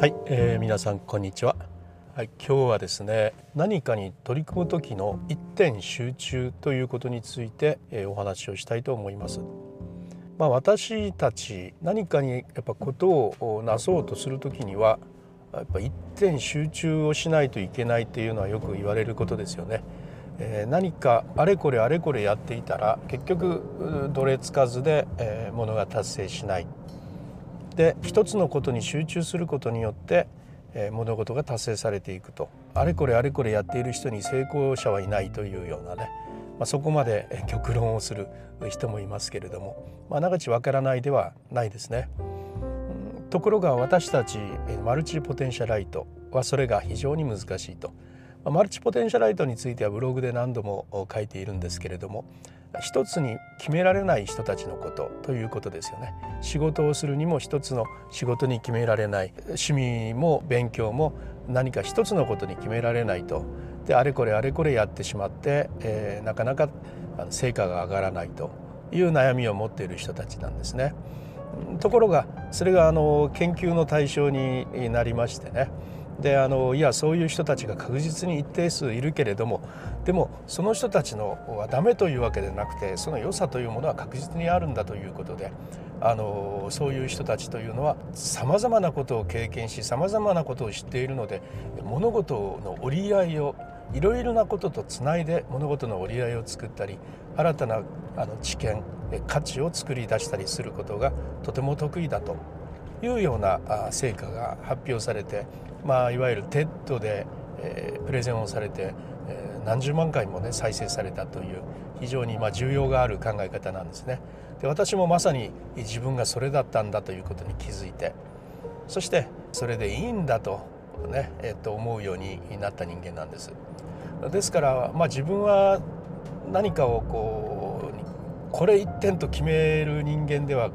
はい、えー、皆さんこんにちは、はい、今日はですね何かに取り組む時の一点集中ということについて、えー、お話をしたいと思います。まあ、私たち何かにやっぱことをなそうとする時にはやっぱ一点集中をしないといけないっていうのはよく言われることですよね。えー、何かあれこれあれこれやっていたら結局どれつかずで、えー、ものが達成しない。で一つのことに集中することによって、物事が達成されていくとあれこれあれこれやっている人に成功者はいないというようなね、まあ、そこまで極論をする人もいますけれども、まあ、ながちわからないではないですね。ところが私たちマルチポテンシャライトはそれが非常に難しいと。マルチポテンシャライトについてはブログで何度も書いているんですけれども一つに決められない人たちのことということですよね。仕事をするにも一つの仕事に決められない。趣味も勉強も何か一つのことに決められないと。であれこれあれこれやってしまって、えー、なかなか成果が上がらないと。いう悩みを持っている人たちなんですね。ところがそれがあの研究の対象になりましてね。であのいやそういう人たちが確実に一定数いるけれどもでもその人たちのはダメというわけではなくてその良さというものは確実にあるんだということであのそういう人たちというのはさまざまなことを経験しさまざまなことを知っているので物事の折り合いをいろいろなこととつないで物事の折り合いを作ったり新たなあの知見価値を作り出したりすることがとても得意だというような成果が発表されて、まあ、いわゆる TED で、えー、プレゼンをされて、何十万回もね再生されたという非常にまあ重要がある考え方なんですね。で私もまさに自分がそれだったんだということに気づいてそしてそれでいいんだとね、えー、と思うようになった人間なんです。ですから、まあ、自分は何かをこうこれ一点と決める人間では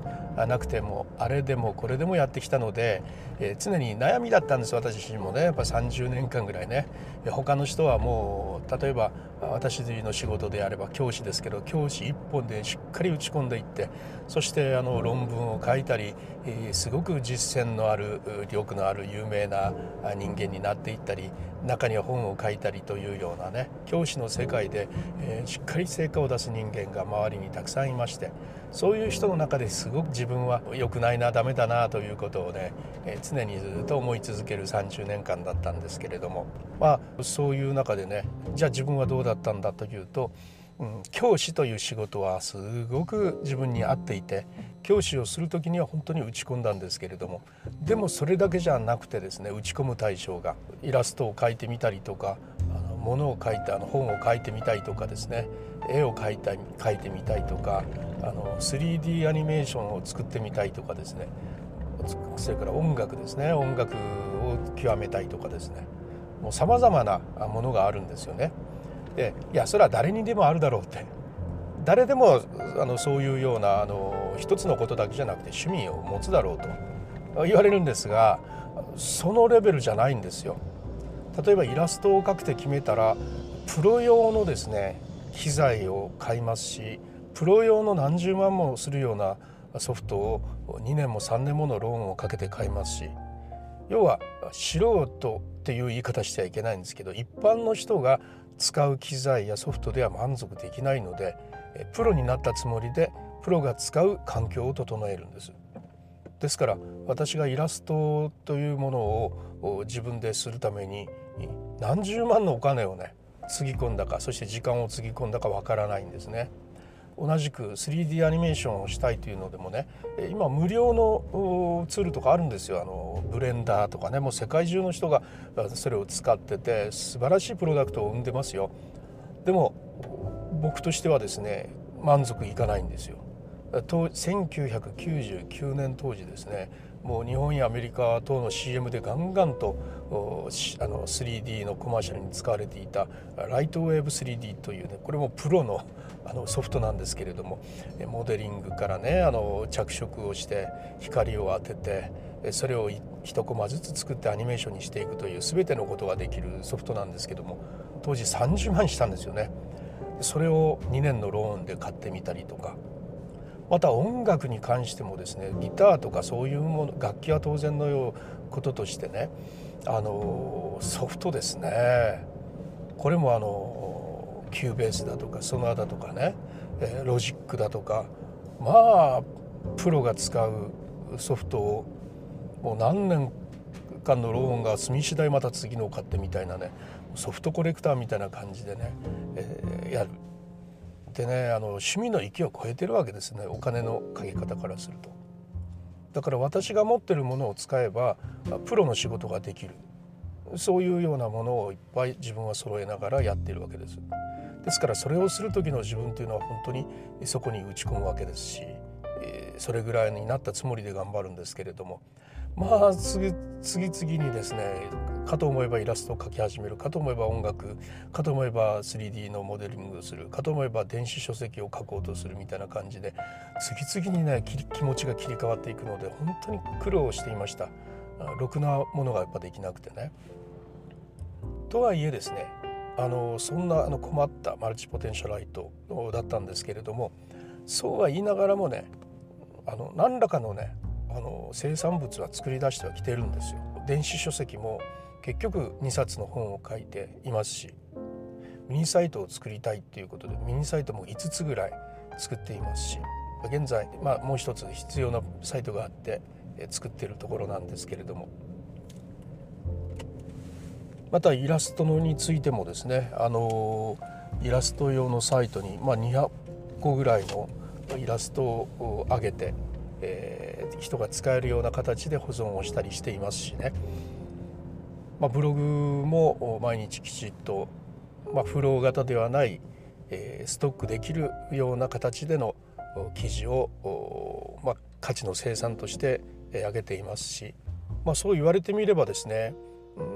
なくてもあれでもこれでもやってきたので、えー、常に悩みだったんです私自身もね。やっぱ30年間ぐらいね。他の人はもう例えば私の仕事であれば教師ですけど教師一本でしっかり打ち込んでいってそしてあの論文を書いたり、すごく実践のある力のある有名な人間になっていったり中には本を書いたりというようなね教師の世界で、え、しっかり成果を出す人間が周りにたくさんいましてそういう人の中ですごく自分は良くないなダメだなということをね、え、常にずっと思い続ける30年間だったんですけれどもまあそういう中でねじゃあ自分はどうだったんだというと、うん、教師という仕事はすごく自分に合っていて教師をする時には本当に打ち込んだんですけれどもでもそれだけじゃなくてですね打ち込む対象がイラストを描いてみたりとかあの物を書いてあの本を書いてみたいとかですね絵を描いた描いてみたいとかあの 3D アニメーションを作ってみたいとかですねそれから音楽ですね音楽を極めたいとかですねもうさまざまなものがあるんですよね。でいやそれは誰にでもあるだろうって誰でもあのそういうようなあの一つのことだけじゃなくて趣味を持つだろうと言われるんですがそのレベルじゃないんですよ。例えばイラストを描くて決めたらプロ用のですね機材を買いますしプロ用の何十万もするようなソフトを2年も3年ものローンをかけて買いますし要は素人っていう言い方してはいけないんですけど一般の人が使う機材やソフトでは満足できないのでプロになったつもりでプロが使う環境を整えるんです。ですから私がイラストというものを自分でするために何十万のお金をねつぎ込んだかそして時間をつぎ込んだかわからないんですね。同じく 3D アニメーションをしたいというのでもね今無料のツールとかあるんですよ。あのブレンダーとかね。もう世界中の人がそれを使ってて素晴らしいプロダクトを生んでますよ。でも僕としてはですね満足いかないんですよ。1999年当時ですねもう日本やアメリカ等の CM でガンガンとあの 3D のコマーシャルに使われていたライトウェーブ 3D というねこれもプロのあのソフトなんですけれどもモデリングからねあの着色をして光を当ててそれを1コマずつ作ってアニメーションにしていくという全てのことができるソフトなんですけども当時30万したんですよね。それを2年のローンで買ってみたりとかまた音楽に関してもですねギターとかそういうもの楽器は当然のようこととしてねあのソフトですねこれもあの Cubase だとか SONAR だとかねロジックだとかまあプロが使うソフトをもう何年間のローンが済み次第また次のを買ってみたいなねソフトコレクターみたいな感じでね、えー、やる。でねあの趣味の域を超えてるわけですねお金のかけ方からすると。だから私が持ってるものを使えばプロの仕事ができるそういうようなものをいっぱい自分は揃えながらやってるわけです。ですからそれをする時の自分というのは本当にそこに打ち込むわけですしそれぐらいになったつもりで頑張るんですけれどもまあ次々にですねかと思えばイラストを描き始めるかと思えば音楽かと思えば 3D のモデリングをするかと思えば電子書籍を書こうとするみたいな感じで次々にね気持ちが切り替わっていくので本当に苦労していましたろくなものがやっぱできなくてね。とはいえですねあのそんなあの困ったマルチポテンシャライトだったんですけれどもそうは言いながらもねあの何らかのねあの生産物は作り出してはきてるんですよ。電子書籍も結局2冊の本を書いていますしミニサイトを作りたいっていうことでミニサイトも5つぐらい作っていますし現在、まあ、もう一つ必要なサイトがあって作ってるところなんですけれどもまたイラストのについてもですねあのイラスト用のサイトに、まあ、200個ぐらいのイラストを上げて、えー、人が使えるような形で保存をしたりしていますしね、まあ、ブログも毎日きちっと、まあ、フロー型ではない、ストックできるような形での記事を、まあ、価値の生産として上げていますし、まあ、そう言われてみればですね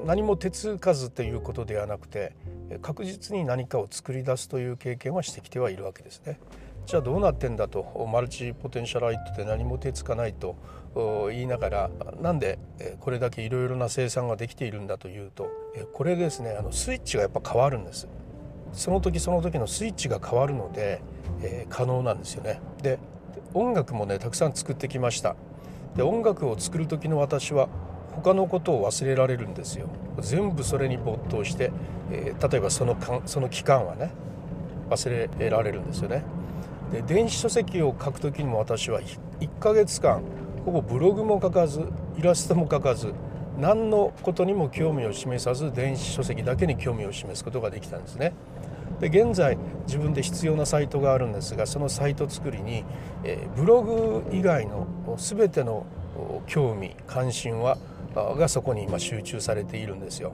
何も手つかずということではなくて確実に何かを作り出すという経験はしてきてはいるわけですね。じゃあどうなってんだと。マルチポテンシャライトで何も手つかないと。言いながらなんでこれだけいろいろな生産ができているんだというとこれですねあのスイッチがやっぱ変わるんです。その時その時のスイッチが変わるので、え、可能なんですよね。で音楽もねたくさん作ってきました。で音楽を作る時の私は他のことを忘れられるんですよ。全部それに没頭して、えー、例えばそのかその期間はね忘れられるんですよね。で電子書籍を書く時にも私は1ヶ月間ほぼブログも書かずイラストも書かず何のことにも興味を示さず電子書籍だけに興味を示すことができたんですね。で現在自分で必要なサイトがあるんですがそのサイト作りに、えー、ブログ以外の全ての興味関心はがそこに今集中されているんですよ。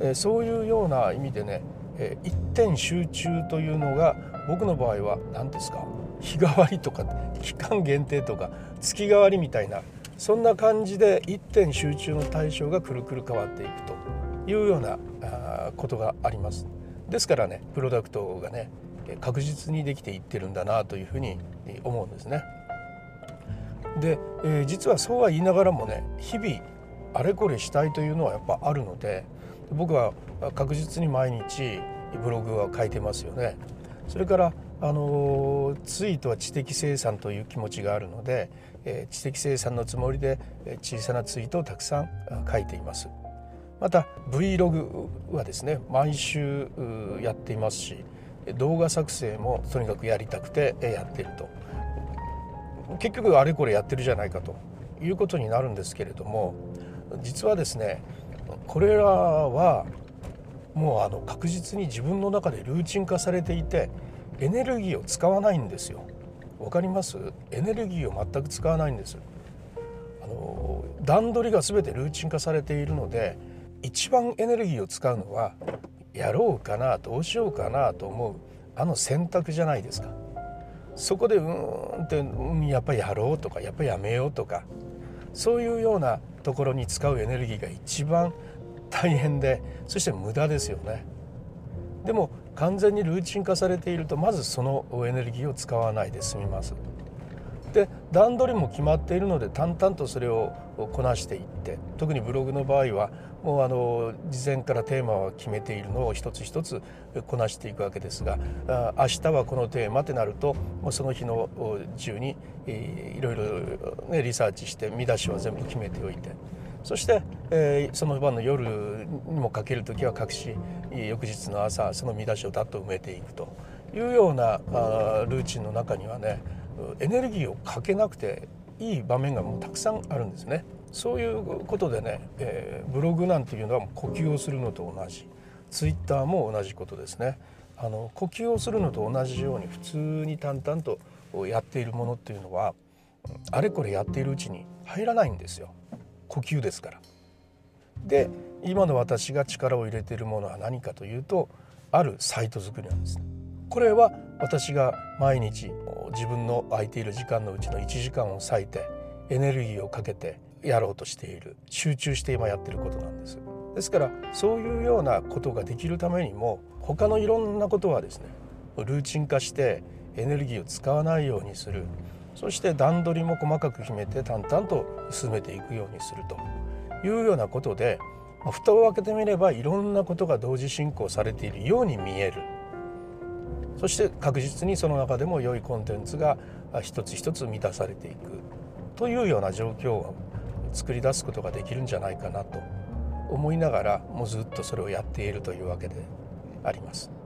えー、そういうような意味でね、えー、一点集中というのが僕の場合は何ですか？日替わりとか期間限定とか月替わりみたいなそんな感じで一点集中の対象がくるくる変わっていくというようなことがあります。ですからねプロダクトがね確実にできていってるんだなというふうに思うんですね。で、えー、実はそうは言いながらもね日々あれこれしたいというのはやっぱあるので僕は確実に毎日ブログは書いてますよね。それからあのツイートは知的生産という気持ちがあるので、えー、知的生産のつもりで小さなツイートをたくさん書いています。また Vlog はですね毎週やっていますし動画作成もとにかくやりたくてやっていると結局あれこれやってるじゃないかということになるんですけれども実はですねこれらはもうあの確実に自分の中でルーチン化されていてエネルギーを使わないんですよ。わかります？エネルギーを全く使わないんです。あの段取りが全てルーチン化されているので一番エネルギーを使うのはやろうかなどうしようかなと思うあの選択じゃないですか。そこでうーんって、うん、やっぱりやろうとかやっぱりやめようとかそういうようなところに使うエネルギーが一番大変でそして無駄ですよね。でも完全にルーチン化されているとまずそのエネルギーを使わないで済みますで段取りも決まっているので淡々とそれをこなしていって特にブログの場合はもうあの事前からテーマは決めているのを一つ一つこなしていくわけですが明日はこのテーマってなるともうその日の中にいろいろ、リサーチして見出しは全部決めておいて。そして、えー、その晩の夜にもかける時は隠し翌日の朝その見出しをだっと埋めていくというようなあルーチンの中にはねエネルギーをかけなくていい場面がもうたくさんあるんですね。そういうことでね、えー、ブログなんていうのは呼吸をするのと同じツイッターも同じことですね。あの呼吸をするのと同じように普通に淡々とやっているものっていうのはあれこれやっているうちに入らないんですよ呼吸ですから。で今の私が力を入れているものは何かというとあるサイト作りなんです。これは私が毎日自分の空いている時間のうちの1時間を割いてエネルギーをかけてやろうとしている集中して今やってることなんですですからそういうようなことができるためにも他のいろんなことはですねルーチン化してエネルギーを使わないようにするそして段取りも細かく決めて淡々と進めていくようにするというようなことで蓋を開けてみればいろんなことが同時進行されているように見えるそして確実にその中でも良いコンテンツが一つ一つ満たされていくというような状況を作り出すことができるんじゃないかなと思いながらもうずっとそれをやっているというわけであります。